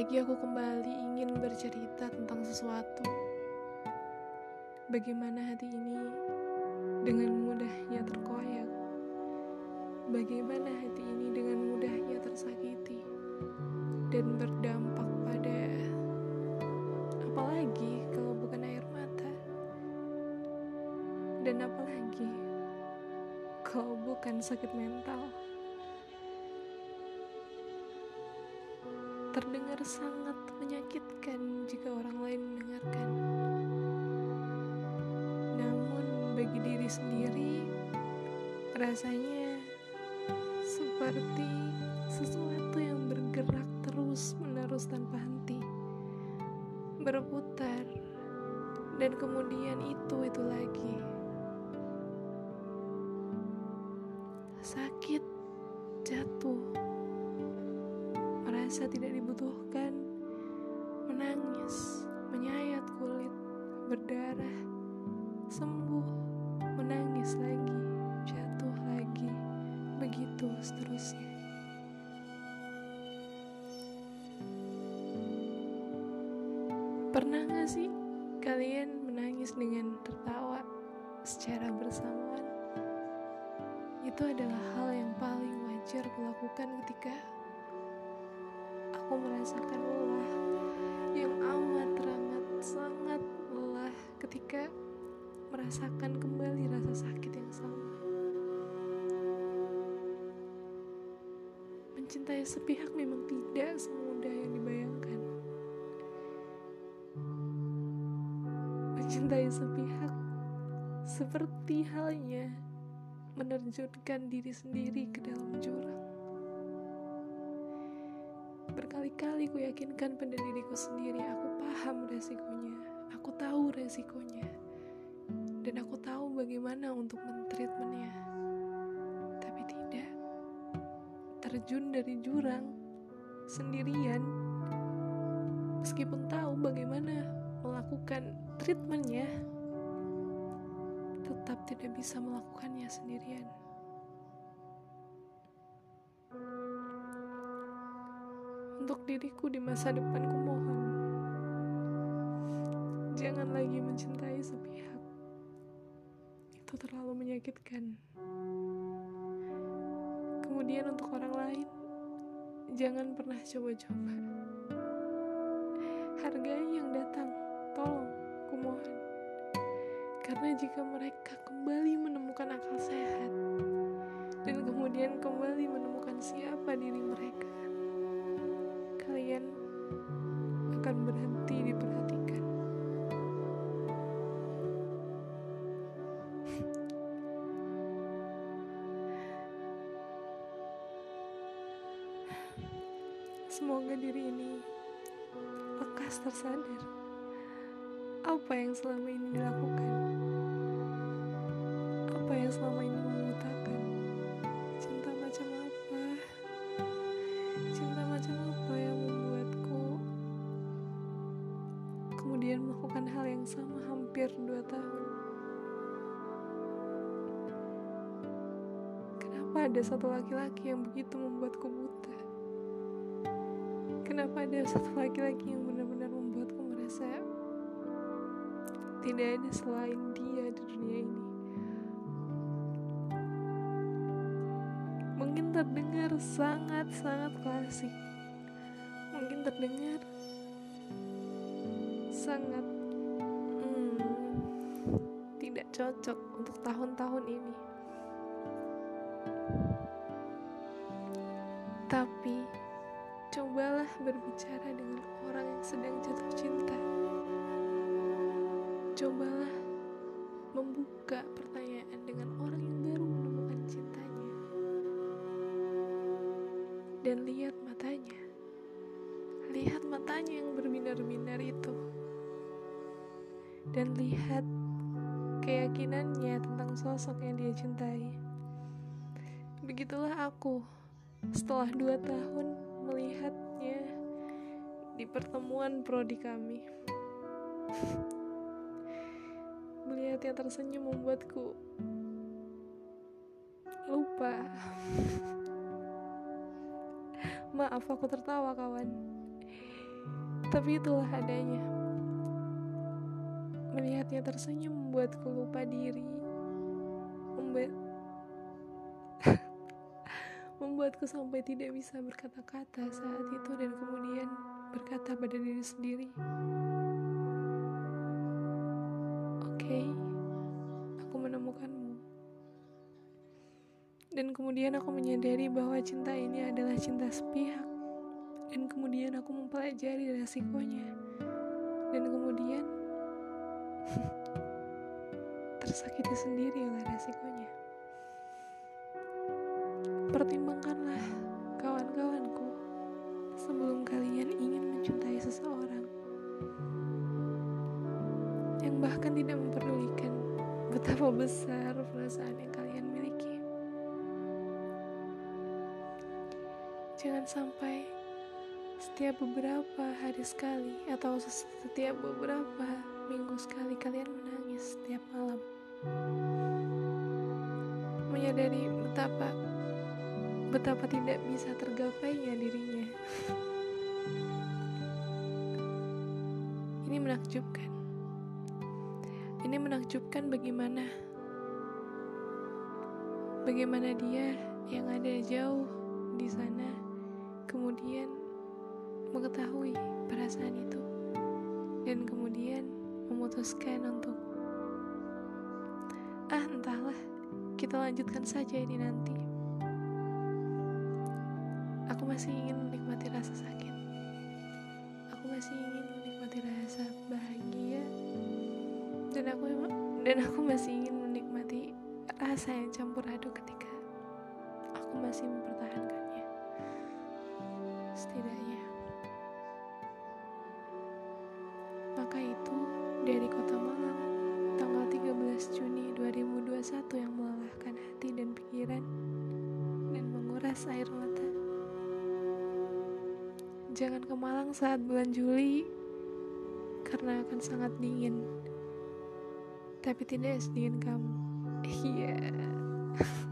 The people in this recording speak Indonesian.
Lagi-lagi aku kembali ingin bercerita tentang sesuatu. Bagaimana hati ini dengan mudahnya terkoyak. Bagaimana hati ini dengan mudahnya tersakiti dan berdampak pada apalagi kalau bukan air mata. Dan apalagi kalau bukan sakit mental. Terdengar sangat menyakitkan jika orang lain mendengarkan. Namun, bagi diri sendiri, rasanya seperti sesuatu yang bergerak terus-menerus tanpa henti, berputar, dan kemudian itu-itu lagi. Merasa tidak dibutuhkan, menangis, menyayat kulit, berdarah, sembuh, menangis lagi, jatuh lagi, begitu seterusnya. Pernah gak sih kalian menangis dengan tertawa secara bersamaan? Itu adalah hal yang paling wajar kulakukan ketika aku merasakan lelah yang amat teramat sangat lelah ketika merasakan kembali rasa sakit yang sama. Mencintai sepihak memang tidak semudah yang dibayangkan. Mencintai sepihak seperti halnya menerjunkan diri sendiri ke dalam jurang. Berkali-kali ku yakinkan pada diriku sendiri, aku paham resikonya, aku tahu resikonya, dan aku tahu bagaimana untuk mentreatmentnya. Tapi tidak, terjun dari jurang sendirian, meskipun tahu bagaimana melakukan treatmentnya, tetap tidak bisa melakukannya sendirian. Untuk diriku di masa depan ku mohon. Jangan lagi mencintai sepihak. Itu terlalu menyakitkan. Kemudian untuk orang lain Jangan pernah coba-coba. Hargai yang datang Tolong, ku mohon. Karena jika mereka kembali menemukan akal sehat Dan kemudian kembali menemukan siapa diri mereka akan berhenti diperhatikan. Semoga diri ini lekas tersadar apa yang selama ini dilakukan, apa yang selama ini hampir dua tahun? Kenapa ada satu laki-laki yang begitu membuatku buta? Kenapa ada satu laki-laki yang benar-benar membuatku merasa tidak ada selain dia di dunia ini? Mungkin terdengar sangat-sangat klasik. Mungkin terdengar sangat cocok untuk tahun-tahun ini. Tapi cobalah berbicara dengan orang yang sedang jatuh cinta. Cobalah membuka pertanyaan dengan orang yang baru menemukan cintanya. Dan lihat matanya. Lihat matanya yang berbinar-binar itu. Dan lihat keyakinannya tentang sosok yang dia cintai. Begitulah aku setelah dua tahun melihatnya di pertemuan prodi kami. Melihatnya tersenyum membuatku lupa. Maaf aku tertawa kawan. Tapi itulah adanya. Melihatnya tersenyum membuatku lupa diri. Membuat membuatku sampai tidak bisa berkata-kata saat itu dan kemudian berkata pada diri sendiri. Oke, okay, aku menemukanmu. Dan kemudian aku menyadari bahwa cinta ini adalah cinta sepihak. Dan kemudian aku mempelajari resikonya. Dan kemudian tersakiti sendiri oleh resikonya. Pertimbangkanlah kawan-kawanku sebelum kalian ingin mencintai seseorang yang bahkan tidak memperdulikan betapa besar perasaan yang kalian miliki. Jangan sampai setiap beberapa hari sekali atau setiap beberapa betapa tidak bisa tergapainya dirinya. Ini menakjubkan. Ini menakjubkan bagaimana bagaimana dia yang ada jauh di sana kemudian mengetahui perasaan itu dan kemudian memutuskan untuk ah entahlah kita lanjutkan saja ini nanti masih ingin menikmati rasa sakit aku masih ingin menikmati rasa bahagia dan aku dan aku masih ingin menikmati rasa yang campur aduk ketika aku masih mempertahankannya setidaknya. Maka itu dari kota Malang, tanggal 13 Juni 2021 yang melelahkan hati dan pikiran dan menguras air mata. Jangan ke Malang saat bulan Juli karena akan sangat dingin. Tapi tidak sedingin kamu. Iya. Yeah.